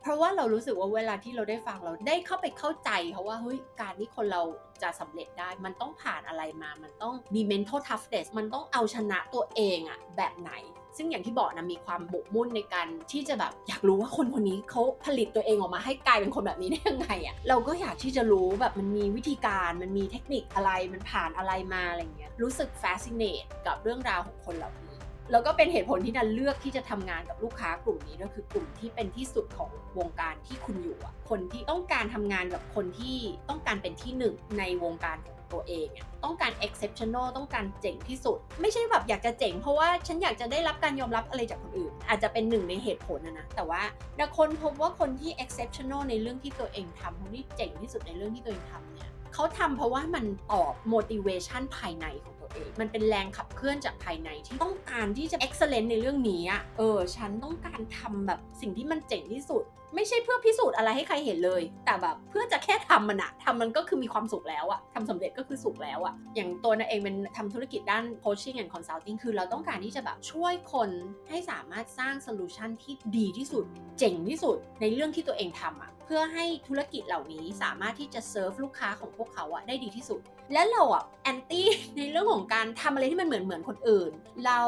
เพราะว่าเรารู้สึกว่าเวลาที่เราได้ฟังเราได้เข้าไปเข้าใจเขาว่าเฮ้ยการที่คนเราจะสำเร็จได้ มันต้องผ่านอะไรมา มันต้องมี mental toughness มันต้องเอาชนะตัวเองอะแบบไหน ซึ่งอย่างที่บอกนะมีความบกมุ่นในการที่จะแบบอยากรู้ว่าคนคนนี้เขาผลิตตัวเองออกมาให้กลายเป็นคนแบบนี้ได้ยังไงอะ่ะเราก็อยากที่จะรู้แบบมันมีวิธีการมันมีเทคนิคอะไรมันผ่านอะไรมาอะไรเงี้ยรู้สึก fascinate กับเรื่องราวของคนเหล่านี้แล้วก็เป็นเหตุผลที่นันเลือกที่จะทำงานกับลูกค้ากลุ่มนี้ก็คือกลุ่มที่เป็นที่สุดของวงการที่คุณอยู่อะคนที่ต้องการทำงานกับคนที่ต้องการเป็นที่หนึ่งในวงการของ ตัวเองต้องการ exceptional ต้องการเจ๋งที่สุด ไม่ใช่แบบอยากจะเจ๋งเพราะว่าฉันอยากจะได้รับการยอมรับอะไรจากคนอื่น อาจจะเป็นหนึ่งในเหตุผลนะนะแต่ว่าดัคนพบว่าคนที่ exceptional ในเรื่องที่ตัวเองทำคนที่เจ๋งที่สุดในเรื่องที่ตัวเองทำเนี่ยเขาทำเพราะว่ามันตอบ motivation ภายในของตัวเอง มันเป็นแรงขับเคลื่อนจากภายในที่ต้องการที่จะ excellent ในเรื่องนี้อะเออ ฉันต้องการทำแบบสิ่งที่มันเจ๋งที่สุด ไม่ใช่เพื่อพิสูจน์อะไรให้ใครเห็นเลย แต่แบบเพื่อจะแค่ทำมันอะทำมันก็คือมีความสุขแล้วอะทำสำเร็จก็คือสุขแล้วอะอย่างตัวนาเองเป็นทำธุรกิจด้าน coaching and consulting คือเราต้องการที่จะแบบช่วยคนให้สามารถสร้าง solution ที่ดีที่สุด เจ๋งที่สุดในเรื่องที่ตัวเองทำอะเพื่อให้ธุรกิจเหล่านี้สามารถที่จะเซิร์ฟลูกค้าของพวกเขาอะได้ดีที่สุด และเราอะแอนตี้ในเรื่องของการทำอะไรที่มันเหมือนเหมือนคนอื่น เรา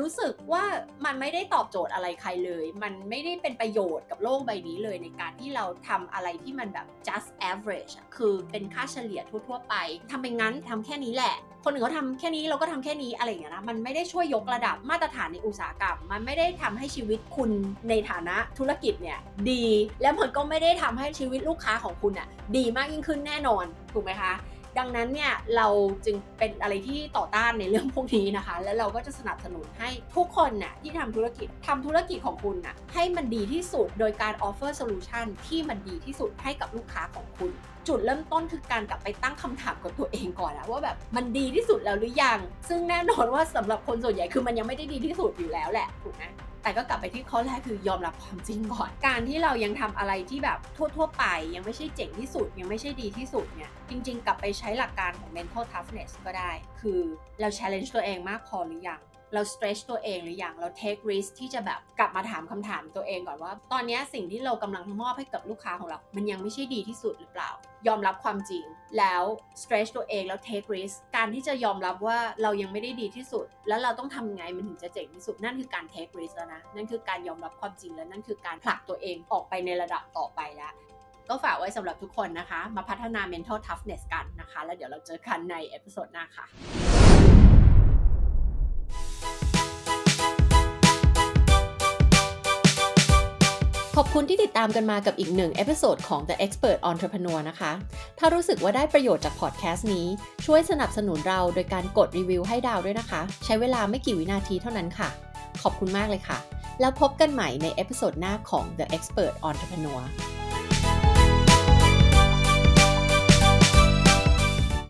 รู้สึกว่ามันไม่ได้ตอบโจทย์อะไรใครเลย มันไม่ได้เป็นประโยชน์กับโลกใบนี้เลยในการที่เราทำอะไรที่มันแบบ just average คือเป็นค่าเฉลี่ยทั่ว ๆ ไปทำไปงั้นทำแค่นี้แหละ คนอื่นเขาทำแค่นี้เราก็ทำแค่นี้อะไรอย่างเงี้ยนะมันไม่ได้ช่วยยกระดับมาตรฐานในอุตสาหกรรม มันไม่ได้ทำให้ชีวิตคุณในฐานะธุรกิจเนี่ยดี แล้วมันก็ไม่ได้ทำให้ชีวิตลูกค้าของคุณอะดีมากยิ่งขึ้นแน่นอนถูกไหมคะ ดังนั้นเนี่ยเราจึงเป็นอะไรที่ต่อต้านในเรื่องพวกนี้นะคะ แล้วเราก็จะสนับสนุนให้ทุกคนน่ะที่ทำธุรกิจทำธุรกิจของคุณน่ะให้มันดีที่สุดโดยการ offer solution ที่มันดีที่สุดให้กับลูกค้าของคุณ จุดเริ่มต้นคือการกลับไปตั้งคำถามกับตัวเองก่อนนะว่าแบบมันดีที่สุดแล้วหรือยัง ซึ่งแน่นอนว่าสำหรับคนส่วนใหญ่คือมันยังไม่ได้ดีที่สุดอยู่แล้วแหละถูกไหม แต่ก็กลับไปที่ข้อแรกคือยอมรับความจริงก่อน การที่เรายังทำอะไรที่แบบทั่ว ๆ ไป ยังไม่ใช่เจ๋งที่สุด ยังไม่ใช่ดีที่สุดเนี่ยจริง ๆ กลับไปใช้หลักการของ mental toughness ก็ได้ คือเรา challenge ตัวเองมากพอหรือยัง เรา stretch ตัวเองหรือยังเรา take risk ที่จะแบบกลับมาถามคำถามตัวเองก่อนว่า ตอนนี้สิ่งที่เรากำลังมอบให้กับลูกค้าของเรา มันยังไม่ใช่ดีที่สุดหรือเปล่า ยอมรับความจริง แล้ว stretch ตัวเองแล้ว take risk การที่จะยอมรับว่าเรายังไม่ได้ดีที่สุด แล้วเราต้องทำไงมันถึงจะเจ๋งที่สุดนั่นคือการ take risk แล้วนะ นั่นคือการยอมรับความจริงแล้วนั่นคือการผลักตัวเองออกไปในระดับต่อไปแล้วก็ฝากไว้สำหรับทุกคนนะคะ มาพัฒนา mental toughness กันนะคะ แล้วเดี๋ยวเราเจอกันใน episode หน้าค่ะ ขอบคุณที่ติดตามกันมากับอีกหนึ่ง episode ของ The Expert Entrepreneur นะคะ ถ้ารู้สึกว่าได้ประโยชน์จากพอดแคสต์นี้ ช่วยสนับสนุนเราโดยการกดรีวิวให้ดาวด้วยนะคะ ใช้เวลาไม่กี่วินาทีเท่านั้นค่ะ ขอบคุณมากเลยค่ะ แล้วพบกันใหม่ในเอพิโซดหน้าของ The Expert Entrepreneur